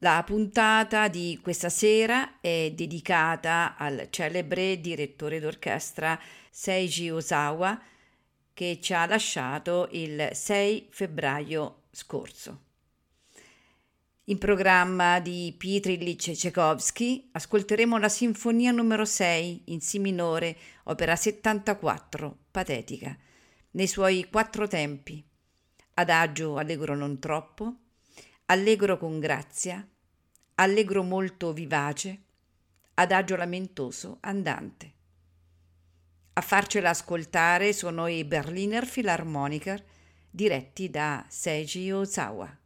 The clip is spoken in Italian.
La puntata di questa sera è dedicata al celebre direttore d'orchestra Seiji Osawa che ci ha lasciato il 6 febbraio scorso. In programma di Pietro Ilyich Tchaikovsky ascolteremo la Sinfonia numero 6 in Si minore, opera 74, patetica, nei suoi quattro tempi, adagio allegro non troppo, allegro con grazia, allegro molto vivace, adagio lamentoso andante. A farcela ascoltare sono i Berliner Philharmoniker diretti da Seiji Ozawa.